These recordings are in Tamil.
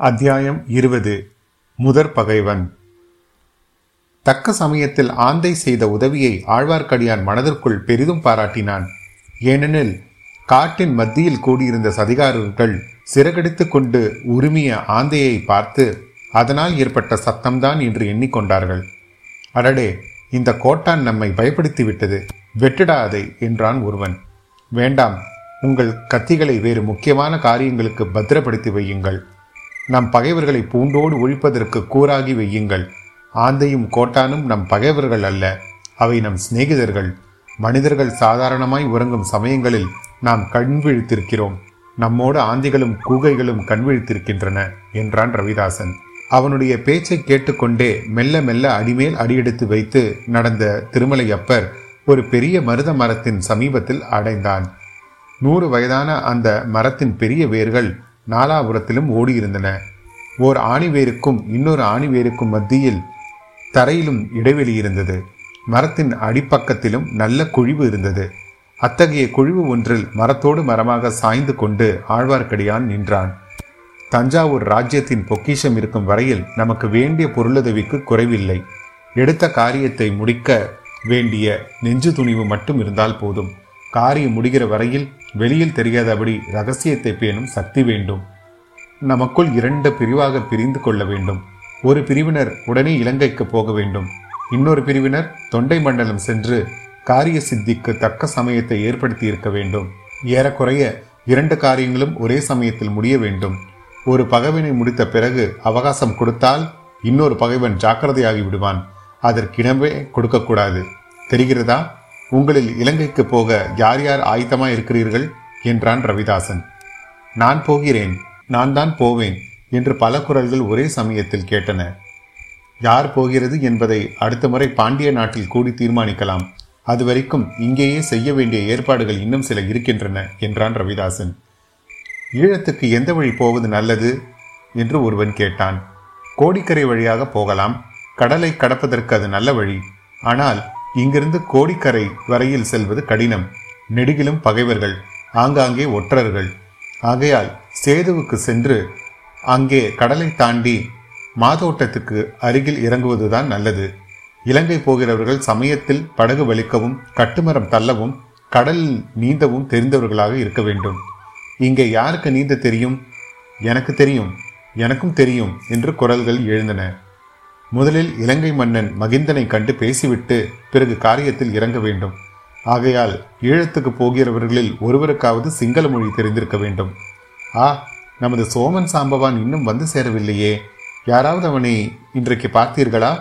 அத்தியாயம் இருபது. முதற் பகைவன். தக்க சமயத்தில் ஆந்தை செய்த உதவியை ஆழ்வார்க்கடியான் மனதிற்குள் பெரிதும் பாராட்டினான். ஏனெனில் காட்டின் மத்தியில் கூடியிருந்த சதிகாரர்கள் சிறகடித்து கொண்டு உரிமைய ஆந்தையை பார்த்து அதனால் ஏற்பட்ட சத்தம்தான் என்று எண்ணிக்கொண்டார்கள். அடடே இந்த கோட்டான் நம்மை பயப்படுத்தி விட்டது. வெட்டிடா அதை என்றான் ஒருவன். வேண்டாம் உங்கள் கத்திகளை வேறு முக்கியமான காரியங்களுக்கு பத்திரப்படுத்தி வையுங்கள். நம் பகைவர்களை பூண்டோடு ஒழிப்பதற்கு கூறாகி வையுங்கள். ஆந்தையும் கோட்டானும் நம் பகைவர்கள் அல்ல. அவை நம் சிநேகிதர்கள். மனிதர்கள் சாதாரணமாய் உறங்கும் சமயங்களில் நாம் கண் விழித்திருக்கிறோம். நம்மோடு ஆந்திகளும் கூகைகளும் கண் விழித்திருக்கின்றன என்றான் ரவிதாசன். அவனுடைய பேச்சை கேட்டுக்கொண்டே மெல்ல மெல்ல அடிமேல் அடியெடுத்து வைத்து நடந்த திருமலையப்பர் ஒரு பெரிய மருத மரத்தின் சமீபத்தில் அடைந்தான். நூறு வயதான அந்த மரத்தின் பெரிய வேர்கள் நாலாபுரத்திலும் ஓடியிருந்தன. ஓர் ஆணிவேருக்கும் இன்னொரு ஆணிவேருக்கும் மத்தியில் தரையிலும் இடைவெளி இருந்தது. மரத்தின் அடிப்பக்கத்திலும் நல்ல குழிவு இருந்தது. அத்தகைய குழிவு ஒன்றில் மரத்தோடு மரமாக சாய்ந்து கொண்டு ஆழ்வார்க்கடியான் நின்றான். தஞ்சாவூர் ராஜ்யத்தின் பொக்கிஷம் இருக்கும் வரையில் நமக்கு வேண்டிய பொருளுதவிக்கு குறைவில்லை. எடுத்த காரியத்தை முடிக்க வேண்டிய நெஞ்சு துணிவு மட்டும் இருந்தால் போதும். காரியம் முடிகிற வரையில் வெளியில் தெரியாதபடி ரகசியத்தை பேணும் சக்தி வேண்டும். நமக்குள் இரண்டு பிரிவாக பிரிந்து கொள்ள வேண்டும். ஒரு பிரிவினர் உடனே இலங்கைக்கு போக வேண்டும். இன்னொரு பிரிவினர் தொண்டை மண்டலம் சென்று காரிய சித்திக்கு தக்க சமயத்தை ஏற்படுத்தி இருக்க வேண்டும். ஏறக்குறைய இரண்டு காரியங்களும் ஒரே சமயத்தில் முடிய வேண்டும். ஒரு பகைவனை முடித்த பிறகு அவகாசம் கொடுத்தால் இன்னொரு பகைவன் ஜாக்கிரதையாகி விடுவான். அதற்கிடமே கொடுக்கக்கூடாது. தெரிகிறதா? உங்களில் இலங்கைக்கு போக யார் யார் ஆயத்தமாக இருக்கிறீர்கள்? என்றான் ரவிதாசன். நான் போகிறேன் நான் தான் போவேன் என்று பல குரல்கள் ஒரே சமயத்தில் கேட்டன. யார் போகிறது என்பதை அடுத்த முறை பாண்டிய நாட்டில் கூடி தீர்மானிக்கலாம். அதுவரைக்கும் இங்கேயே செய்ய வேண்டிய ஏற்பாடுகள் இன்னும் சில இருக்கின்றன என்றான் ரவிதாசன். ஈழத்துக்கு எந்த வழி போவது நல்லது? என்று ஒருவன் கேட்டான். கோடிக்கரை வழியாக போகலாம். கடலை கடப்பதற்கு அது நல்ல வழி. ஆனால் இங்கிருந்து கோடிக்கரை வரையில் செல்வது கடினம். நெடுகிலும் பகைவர்கள் ஆங்காங்கே ஒற்றர்கள். ஆகையால் சேதுவுக்கு சென்று அங்கே கடலை தாண்டி மாதோட்டத்துக்கு அருகில் இறங்குவதுதான் நல்லது. இலங்கை போகிறவர்கள் சமயத்தில் படகு வலிக்கவும் கட்டுமரம் தள்ளவும் கடலில் நீந்தவும் தெரிந்தவர்களாக இருக்க வேண்டும். இங்கே யாருக்கு நீந்த தெரியும்? எனக்கு தெரியும் எனக்கும் தெரியும் என்று குரல்கள் எழுந்தன. முதலில் இலங்கை மன்னன் மகிந்தனை கண்டு பேசிவிட்டு பிறகு காரியத்தில் இறங்க வேண்டும். ஆகையால் ஈழத்துக்கு போகிறவர்களில் ஒருவருக்காவது சிங்கள மொழி தெரிந்திருக்க வேண்டும். ஆ நமது சோமன் சாம்பவான் இன்னும் வந்து சேரவில்லையே. யாராவது அவனை இன்றைக்கு பார்த்தீர்களா?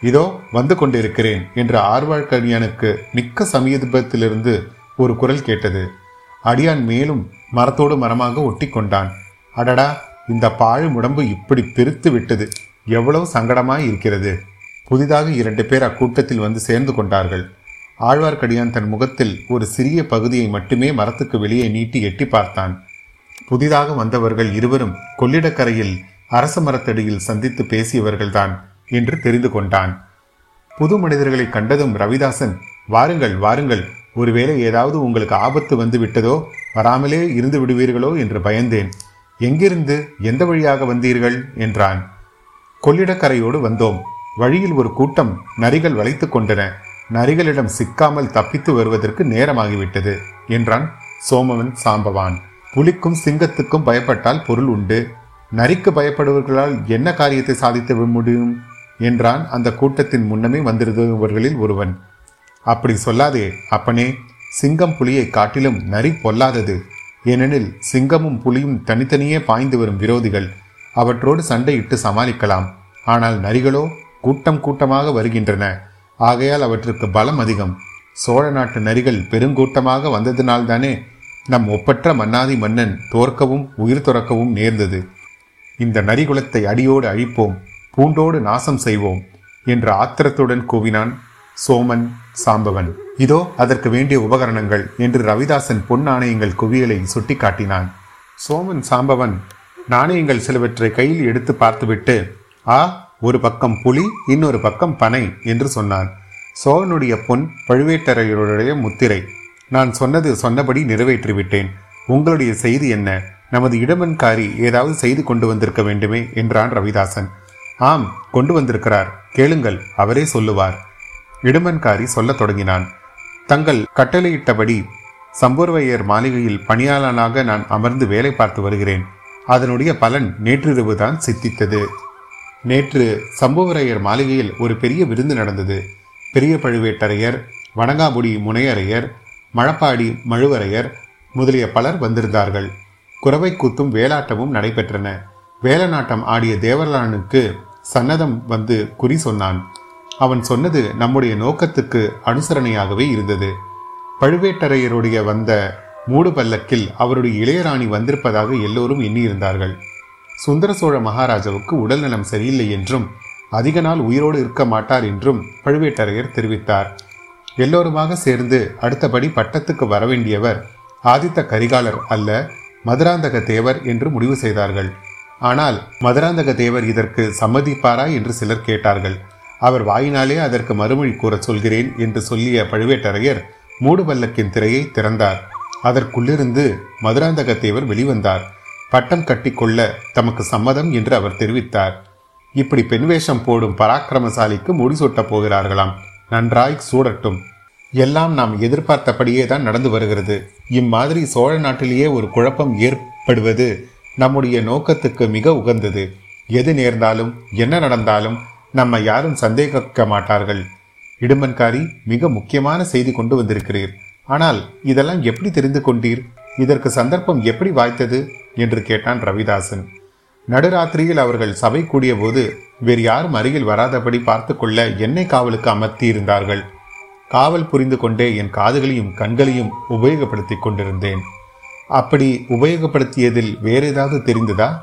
இதோ வந்து கொண்டிருக்கிறேன் என்று ஆர்வாழ்கடியானுக்கு மிக்க சமீபத்திலிருந்து ஒரு குரல் கேட்டது. அடியான் மேலும் மரத்தோடு மரமாக ஒட்டி கொண்டான் அடடா இந்த பாழும் உடம்பு இப்படி பெருத்து விட்டது. எவ்வளவு சங்கடமாய் இருக்கிறது? புதிதாக இரண்டு பேர் அக்கூட்டத்தில் வந்து சேர்ந்து கொண்டார்கள். ஆழ்வார்க்கடியான் தன் முகத்தில் ஒரு சிறிய பகுதியை மட்டுமே மரத்துக்கு வெளியே நீட்டி எட்டி பார்த்தான். புதிதாக வந்தவர்கள் இருவரும் கொள்ளிடக்கரையில் அரச மரத்தடியில் சந்தித்து பேசியவர்கள்தான் என்று தெரிந்து கொண்டான். புது மனிதர்களை கண்டதும் ரவிதாசன் வாருங்கள் வாருங்கள். ஒருவேளை ஏதாவது உங்களுக்கு ஆபத்து வந்து விட்டதோ வராமலே இருந்து விடுவீர்களோ என்று பயந்தேன். எங்கிருந்து? எந்த வழியாக வந்தீர்கள்? என்றான். கொள்ளிடக்கரையோடு வந்தோம். வழியில் ஒரு கூட்டம் நரிகள் வளைத்துக் கொண்டன. நரிகளிடம் சிக்காமல் தப்பித்து வருவதற்கு நேரமாகிவிட்டது என்றான் சோமவன் சாம்பவான். புலிக்கும் சிங்கத்துக்கும் பயப்பட்டால் பொருள் உண்டு. நரிக்கு பயப்படுவர்களால் என்ன காரியத்தை சாதித்து முடியும்? என்றான் அந்த கூட்டத்தின் முன்னமே வந்திருந்தவர்களில் ஒருவன். அப்படி சொல்லாதே அப்பனே சிங்கம் புலியை காட்டிலும் நரி பொல்லாதது. ஏனெனில் சிங்கமும் புலியும் தனித்தனியே பாய்ந்து வரும் விரோதிகள். அவற்றோடு சண்டையிட்டு சமாளிக்கலாம். ஆனால் நரிகளோ கூட்டம் கூட்டமாக வருகின்றன. ஆகையால் அவற்றுக்கு பலம் அதிகம். சோழ நாட்டு நரிகள் பெருங்கூட்டமாக வந்ததினால்தானே நம் ஒப்பற்ற மன்னாதி மன்னன் தோற்கவும் உயிர் துறக்கவும் நேர்ந்தது. இந்த நரிகுலத்தை அடியோடு அழிப்போம் பூண்டோடு நாசம் செய்வோம் என்ற ஆத்திரத்துடன் கூவினான் சோமன் சாம்பவன். இதோ அதற்கு வேண்டிய உபகரணங்கள் என்று ரவிதாசன் பொன் நாணயங்கள் குவியலை சுட்டிக்காட்டினான். சோமன் சாம்பவன் நாணயங்கள் சிலவற்றை கையில் எடுத்து பார்த்துவிட்டு ஆ ஒரு பக்கம் புலி இன்னொரு பக்கம் பனை என்று சொன்னான் சோழனுடைய பொன் பழுவேட்டரையருடைய முத்திரை. நான் சொன்னது சொன்னபடி நிறைவேற்றிவிட்டேன். உங்களுடைய செய்தி என்ன? நமது இடமன்காரி ஏதாவது செய்து கொண்டு வந்திருக்க வேண்டுமே என்றான் ரவிதாசன். ஆம் கொண்டு வந்திருக்கிறார். கேளுங்கள் அவரே சொல்லுவார். இடுமன்காரி சொல்லத் தொடங்கினான். தங்கள் கட்டளையிட்டபடி சம்பூர்வையர் மாளிகையில் பணியாளனாக நான் அமர்ந்து வேலை பார்த்து வருகிறேன். அதனுடைய பலன் நேற்றிரவுதான் சித்தித்தது. நேற்று சம்புவரையர் மாளிகையில் ஒரு பெரிய விருந்து நடந்தது. பெரிய பழுவேட்டரையர் வணங்காபுடி முனையரையர் மழப்பாடி மழுவரையர் முதலிய பலர் வந்திருந்தார்கள். குறவை கூத்தும் வேலாட்டமும் நடைபெற்றன. வேலநாட்டம் ஆடிய தேவலானுக்கு சன்னதம் வந்து குறி சொன்னான். அவன் சொன்னது நம்முடைய நோக்கத்துக்கு அனுசரணையாகவே இருந்தது. பழுவேட்டரையருடைய வந்த மூடு பல்லக்கில் அவருடைய இளையராணி வந்திருப்பதாக எல்லோரும் எண்ணியிருந்தார்கள். சுந்தர சோழ மகாராஜாவுக்கு உடல் நலம் சரியில்லை என்றும் அதிக நாள் உயிரோடு இருக்க மாட்டார் என்றும் பழுவேட்டரையர் தெரிவித்தார். எல்லோருமாக சேர்ந்து அடுத்தபடி பட்டத்துக்கு வரவேண்டியவர் ஆதித்த கரிகாலர் அல்ல மதுராந்தக தேவர் என்று முடிவு செய்தார்கள். ஆனால் மதுராந்தக தேவர் இதற்கு சம்மதிப்பாரா என்று சிலர் கேட்டார்கள். அவர் வாயினாலே அதற்கு மறுமொழி கூற சொல்கிறேன் என்று சொல்லிய பழுவேட்டரையர் மூடுபல்லக்கின் திரையை திறந்தார். அதற்குள்ளிருந்து மதுராந்தக தேவர் வெளிவந்தார். பட்டம் கட்டிக்கொள்ள தமக்கு சம்மதம் என்று அவர் தெரிவித்தார். இப்படி பெண் வேஷம் போடும் பராக்கிரமசாலிக்கு முடிசூட்டப் போகிறார்களாம். நன்றாய் சூடட்டும். எல்லாம் நாம் எதிர்பார்த்தபடியே தான் நடந்து வருகிறது. இம்மாதிரி சோழ நாட்டிலேயே ஒரு குழப்பம் ஏற்படுவது நம்முடைய நோக்கத்துக்கு மிக உகந்தது. எது நேர்ந்தாலும் என்ன நடந்தாலும் நம்ம யாரும் சந்தேகிக்க மாட்டார்கள். இடுமன்காரி மிக முக்கியமான செய்தி கொண்டு வந்திருக்கிறீர். ஆனால் இதெல்லாம் எப்படி தெரிந்து கொண்டீர்? இதற்கு சந்தர்ப்பம் எப்படி வாய்த்தது? என்று கேட்டான் ரவிதாசன். நடுராத்திரியில் அவர்கள் சபை கூடிய போது வேறு யாரும் அருகில் வராதபடி பார்த்து கொள்ள என்னை காவலுக்கு அமர்த்தியிருந்தார்கள். காவல் புரிந்து கொண்டே என் காதுகளையும் கண்களையும் உபயோகப்படுத்திக் கொண்டிருந்தேன். அப்படி உபயோகப்படுத்தியதில் வேறு ஏதாவது தெரிந்ததா?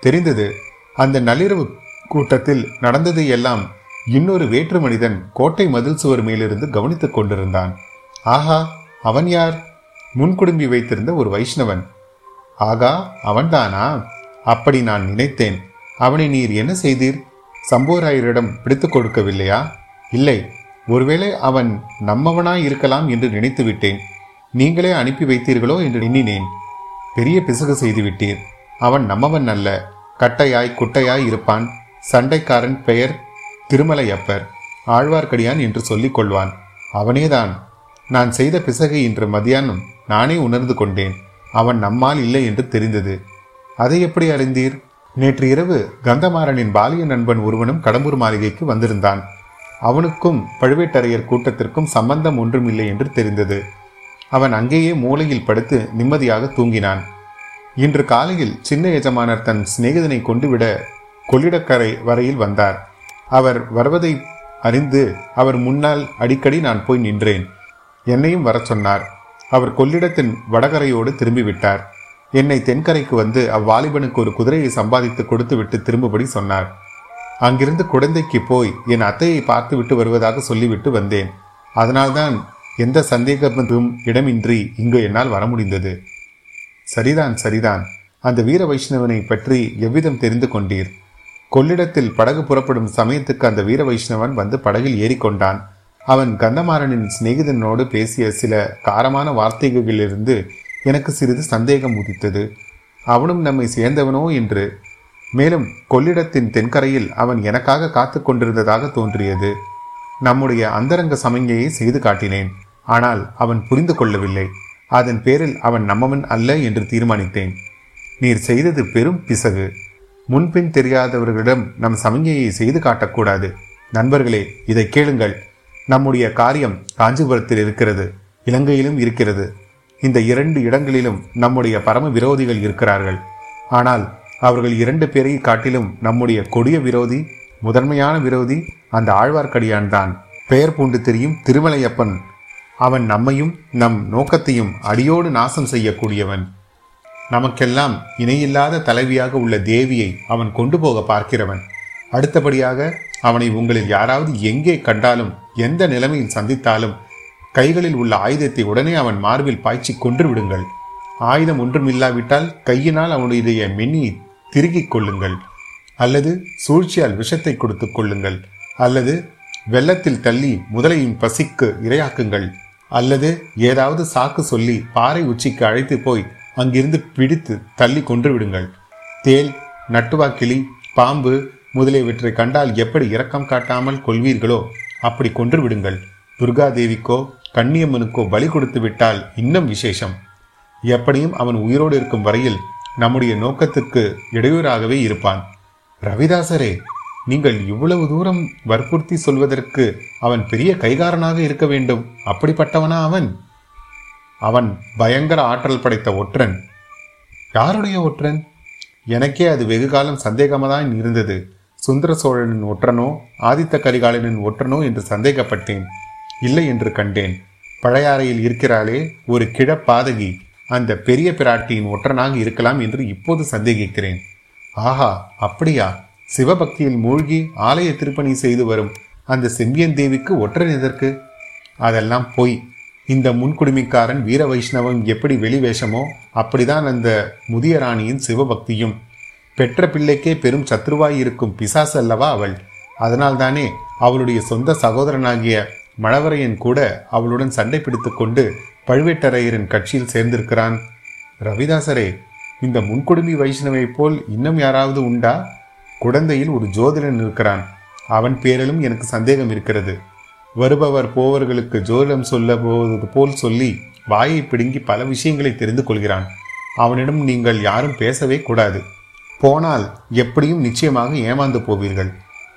தெரிந்தது. அந்த நள்ளிரவு கூட்டத்தில் நடந்ததை எல்லாம் இன்னொரு வேற்று மனிதன் கோட்டை மதில் சுவர் மேலிருந்து கவனித்துக் கொண்டிருந்தான். ஆஹா! அவன் யார்? முன்குடும்பி வைத்திருந்த ஒரு வைஷ்ணவன். ஆகா அவன்தானா? அப்படி நான் நினைத்தேன். அவனை நீர் என்ன செய்தீர்? சம்போராயரிடம் பிடித்து கொடுக்கவில்லையா? இல்லை. ஒருவேளை அவன் நம்மவனாய் இருக்கலாம் என்று நினைத்து விட்டேன் நீங்களே அனுப்பி வைத்தீர்களோ என்று எண்ணினேன். பெரிய பிசகு செய்து விட்டீர் அவன் நம்மவன் அல்ல. கட்டையாய் குட்டையாய் இருப்பான். சண்டைக்காரன் பெயர் திருமலையப்பர். ஆழ்வார்க்கடியான் என்று சொல்லிக் கொள்வான். அவனேதான். நான் செய்த பிசகை இன்று மதியானம் நானே உணர்ந்து கொண்டேன். அவன் நம்மால் இல்லை என்று தெரிந்தது. அதை எப்படி அறிந்தீர்? நேற்று இரவு கந்தமாறனின் பாலிய நண்பன் ஒருவனும் கடம்பூர் மாளிகைக்கு வந்திருந்தான். அவனுக்கும் பழுவேட்டரையர் கூட்டத்திற்கும் சம்பந்தம் ஒன்றும் இல்லை என்று தெரிந்தது. அவன் அங்கேயே மூலையில் படுத்து நிம்மதியாக தூங்கினான். இன்று காலையில் சின்ன எஜமானர் தன் சிநேகிதனை கொண்டுவிட கொள்ளிடக்கரை வரையில் வந்தார். அவர் வருவதை அறிந்து அவர் முன்னால் அடிக்கடி நான் போய் நின்றேன். என்னையும் வர சொன்னார் அவர் கொள்ளிடத்தின் வடகரையோடு திரும்பிவிட்டார். என்னை தென்கரைக்கு வந்து அவ்வாலிபனுக்கு ஒரு குதிரையை சம்பாதித்து கொடுத்து விட்டு திரும்பும்படி சொன்னார். அங்கிருந்து குழந்தைக்கு போய் என் அத்தையை பார்த்து விட்டு வருவதாக சொல்லிவிட்டு வந்தேன். அதனால்தான் எந்த சந்தேகமும் இடமின்றி இங்கு என்னால் வர முடிந்தது சரிதான் சரிதான். அந்த வீர வைஷ்ணவனை பற்றி எவ்விதம் தெரிந்து கொண்டீர்? கொள்ளிடத்தில் படகு புறப்படும் சமயத்துக்கு அந்த வீர வைஷ்ணவன் வந்து படகில் ஏறிக்கொண்டான். அவன் கந்தமாறனின் சிநேகிதனோடு பேசிய சில காரமான வார்த்தைகளிலிருந்து எனக்கு சிறிது சந்தேகம் உதித்தது. அவனும் நம்மை சேர்ந்தவனோ என்று. மேலும் கொள்ளிடத்தின் தென்கரையில் அவன் எனக்காக காத்து கொண்டிருந்ததாக தோன்றியது. நம்முடைய அந்தரங்க சமங்கையை செய்து காட்டினேன். ஆனால் அவன் புரிந்து கொள்ளவில்லை. அதன் பேரில் அவன் நம்மவன் அல்ல என்று தீர்மானித்தேன். நீர் செய்தது பெரும் பிசகு. முன்பின் தெரியாதவர்களிடம் நம் சமங்கையை செய்து காட்டக்கூடாது. நண்பர்களே இதை கேளுங்கள். நம்முடைய காரியம் காஞ்சிபுரத்தில் இருக்கிறது இலங்கையிலும் இருக்கிறது. இந்த இரண்டு இடங்களிலும் நம்முடைய பரம விரோதிகள் இருக்கிறார்கள். ஆனால் அவர்கள் இரண்டு பேரை காட்டிலும் நம்முடைய கொடிய விரோதி முதன்மையான விரோதி அந்த ஆழ்வார்க்கடியான் தான். பெயர் பூண்டு தெரியும் திருமலையப்பன். அவன் நம்மையும் நம் நோக்கத்தையும் அடியோடு நாசம் செய்யக்கூடியவன். நமக்கெல்லாம் இணையில்லாத தலைவியாக உள்ள தேவியை அவன் கொண்டு போக பார்க்கிறவன். அடுத்தபடியாக அவனை உங்களில் யாராவது எங்கே கண்டாலும் எந்த நிலைமையில் சந்தித்தாலும் கைகளில் உள்ள ஆயுதத்தை உடனே அவன் மார்பில் பாய்ச்சி கொன்று விடுங்கள். ஆயுதம் ஒன்றுமில்லாவிட்டால் கையினால் அவனுடைய மென்னியை திருகிக் கொள்ளுங்கள். அல்லது சூழ்ச்சியால் விஷத்தை கொடுத்துக் கொள்ளுங்கள். அல்லது வெள்ளத்தில் தள்ளி முதலையின் பசிக்கு இரையாக்குங்கள். அல்லது ஏதாவது சாக்கு சொல்லி பாறை உச்சிக்கு அழைத்து போய் அங்கிருந்து பிடித்து தள்ளி கொன்று விடுங்கள். தேல் நட்டுவாக்கிளி பாம்பு முதலியவற்றை கண்டால் எப்படி இரக்கம் காட்டாமல் கொள்வீர்களோ அப்படி கொன்று விடுங்கள். துர்காதேவிக்கோ கண்ணியம்மனுக்கோ பலி கொடுத்து விட்டால் இன்னும் விசேஷம். எப்படியும் அவன் உயிரோடு இருக்கும் வரையில் நம்முடைய நோக்கத்துக்கு இடையூறாகவே இருப்பான். ரவிதாசரே நீங்கள் இவ்வளவு தூரம் வற்புறுத்தி சொல்வதற்கு அவன் பெரிய கைகாரனாக இருக்க வேண்டும். அப்படிப்பட்டவனா அவன்? அவன் பயங்கர ஆற்றல் படைத்த ஒற்றன். யாருடைய ஒற்றன்? எனக்கே அது வெகு காலம் சந்தேகமாதான் இருந்தது. சுந்தர சோழனின் ஒற்றனோ ஆதித்த கரிகாலனின் ஒற்றனோ என்று சந்தேகப்பட்டேன். இல்லை என்று கண்டேன். பழையாறையில் இருக்கிறாளே ஒரு கிழப்பாதகி அந்த பெரிய பிராட்டியின் ஒற்றனாக இருக்கலாம் என்று இப்போது சந்தேகிக்கிறேன். ஆஹா அப்படியா? சிவபக்தியில் மூழ்கி ஆலய திருப்பணி செய்து வரும் அந்த செம்பியன் தேவிக்கு ஒற்றன் எதற்கு? அதெல்லாம் பொய். இந்த முன்குடுமிக்காரன் வீர வைஷ்ணவம் எப்படி வெளிவேஷமோ அப்படிதான் அந்த முதிய ராணியின் சிவபக்தியும். பெற்ற பிள்ளைக்கே பெரும் சத்ருவாய் இருக்கும் பிசாசு அல்லவா அவள்? அதனால்தானே அவளுடைய சொந்த சகோதரனாகிய மழவரையன் கூட அவளுடன் சண்டை பிடித்துக்கொண்டு பழுவேட்டரையரின் கட்சியில் சேர்ந்திருக்கிறான். ரவிதாசரே இந்த முன்கொடுமி வைஷ்ணவை போல் இன்னும் யாராவது உண்டா? குழந்தையில் ஒரு ஜோதிடன் இருக்கிறான். அவன் பேரிலும் எனக்கு சந்தேகம் இருக்கிறது. வருபவர் போவர்களுக்கு ஜோதிடம் சொல்ல போவது போல் சொல்லி வாயை பிடுங்கி பல விஷயங்களை தெரிந்து கொள்கிறான். அவனிடம் நீங்கள் யாரும் பேசவே கூடாது. போனால் எப்படியும் நிச்சயமாக ஏமாந்து போவீர்கள்.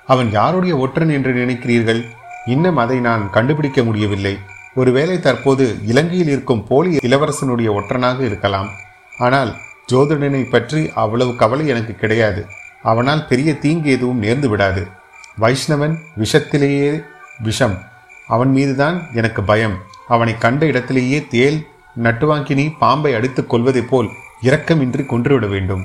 அவன் யாருடைய ஒற்றன் என்று நினைக்கிறீர்கள்? இன்னும் அதை நான் கண்டுபிடிக்க முடியவில்லை. ஒருவேளை தற்போது இலங்கையில் இருக்கும் போலி இளவரசனுடைய ஒற்றனாக இருக்கலாம். ஆனால் ஜோதிடனை பற்றி அவ்வளவு கவலை எனக்கு கிடையாது. அவனால் பெரிய தீங்கு எதுவும் நேர்ந்து விடாது. வைஷ்ணவன் விஷத்திலேயே விஷம். அவன் மீதுதான் எனக்கு பயம். அவனை கண்ட இடத்திலேயே தேல் நட்டுவாங்கினி பாம்பை அடித்துக் கொள்வதைப் போல் இரக்கமின்றி கொன்றுவிட வேண்டும்.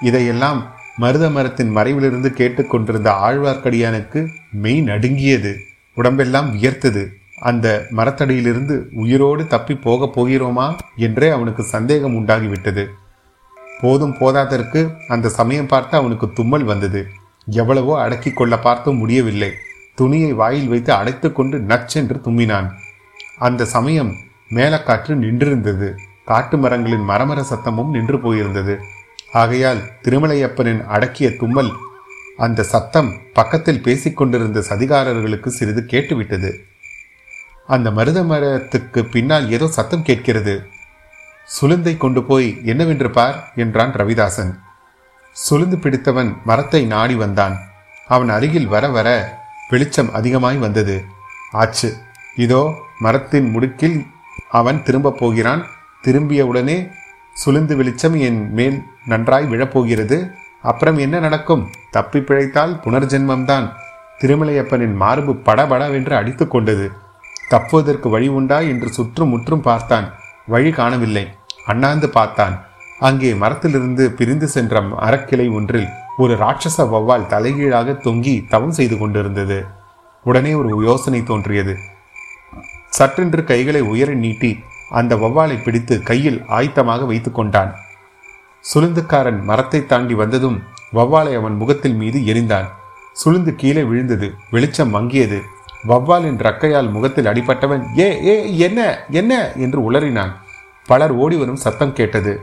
இதையெல்லாம் மருத மரத்தின் மறைவிலிருந்து கேட்டுக்கொண்டிருந்த ஆழ்வார்க்கடியானுக்கு மெய் நடுங்கியது. உடம்பெல்லாம் வியர்த்தது. அந்த மரத்தடியிலிருந்து உயிரோடு தப்பி போகப் போகிறோமா என்றே அவனுக்கு சந்தேகம் உண்டாகிவிட்டது. போதும் போதாதற்கு அந்த சமயம் பார்த்து அவனுக்கு தும்மல் வந்தது. எவ்வளவோ அடக்கி கொள்ள பார்த்தும் முடியவில்லை. துணியை வாயில் வைத்து அடைத்து கொண்டு நச்சென்று தும்மினான். அந்த சமயம் மேலக்காற்று நின்றிருந்தது. காட்டு மரங்களின் மரமர சத்தமும் நின்று போயிருந்தது. ஆகையால் திருமலையப்பனின் அடக்கிய தும்மல் அந்த சத்தம் பக்கத்தில் பேசிக்கொண்டிருந்த சதிகாரர்களுக்கு சிறிது கேட்டுவிட்டது. அந்த மருத மரத்துக்கு பின்னால் ஏதோ சத்தம் கேட்கிறது. சுளுந்தை கொண்டு போய் என்னவென்று பார் என்றான் ரவிதாசன். சுளுந்து பிடித்தவன் மரத்தை நாடி வந்தான். அவன் அருகில் வர வர வெளிச்சம் அதிகமாய் வந்தது. ஆச்சு இதோ மரத்தின் முடுக்கில் அவன் திரும்பப் போகிறான். திரும்பியவுடனே சுளுந்து வெளிச்சம் என் மேல் நன்றாய் விழப்போகிறது. அப்புறம் என்ன நடக்கும்? தப்பி பிழைத்தால் புனர்ஜென்மம்தான். திருமலையப்பனின் மார்பு படபடவென்று அடித்து கொண்டது. தப்புவதற்கு வழி உண்டா என்று சுற்றும் முற்றும் பார்த்தான். வழி காணவில்லை. அண்ணாந்து பார்த்தான். அங்கே மரத்திலிருந்து பிரிந்து சென்ற மரக்கிளை ஒன்றில் ஒரு ராட்சச வௌவால் தலைகீழாக தொங்கி தவம் செய்து கொண்டிருந்தது. உடனே ஒரு யோசனை தோன்றியது. சற்றென்று கைகளை உயர நீட்டி அந்த வௌவாலை பிடித்து கையில் ஆயத்தமாக வைத்து கொண்டான். சுளுந்துக்காரன் மரத்தை தாண்டி வந்ததும் வௌவாலை அவன் முகத்தில் மீது எரிந்தான். சுளுந்து கீழே விழுந்தது வெளிச்சம் மங்கியது. வௌவாலின் ரக்கையால் முகத்தில் அடிபட்டவன் ஏ ஏ என்ன என்ன? என்று உளறினான். பலர் ஓடிவரும் சத்தம் கேட்டது.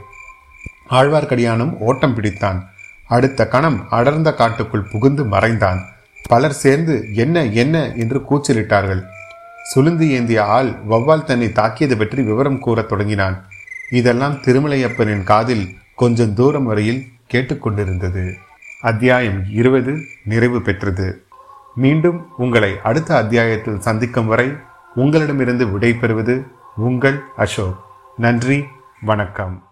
ஆழ்வார்க்கடியானும் ஓட்டம் பிடித்தான். அடுத்த கணம் அடர்ந்த காட்டுக்குள் புகுந்து மறைந்தான். பலர் சேர்ந்து என்ன என்ன? என்று கூச்சலிட்டார்கள். சுளுந்து ஏந்திய ஆள் வௌவால் தன்னை தாக்கியது பற்றி விவரம் கூறத் தொடங்கினான். இதெல்லாம் திருமலையப்பனின் காதில் கொஞ்சம் தூரம் வரையில் கேட்டுக்கொண்டிருந்தது அத்தியாயம் இருபது நிறைவு பெற்றது. மீண்டும் உங்களை அடுத்த அத்தியாயத்தில் சந்திக்கும் வரை உங்களிடமிருந்து விடை பெறுவது உங்கள் அசோக். நன்றி வணக்கம்.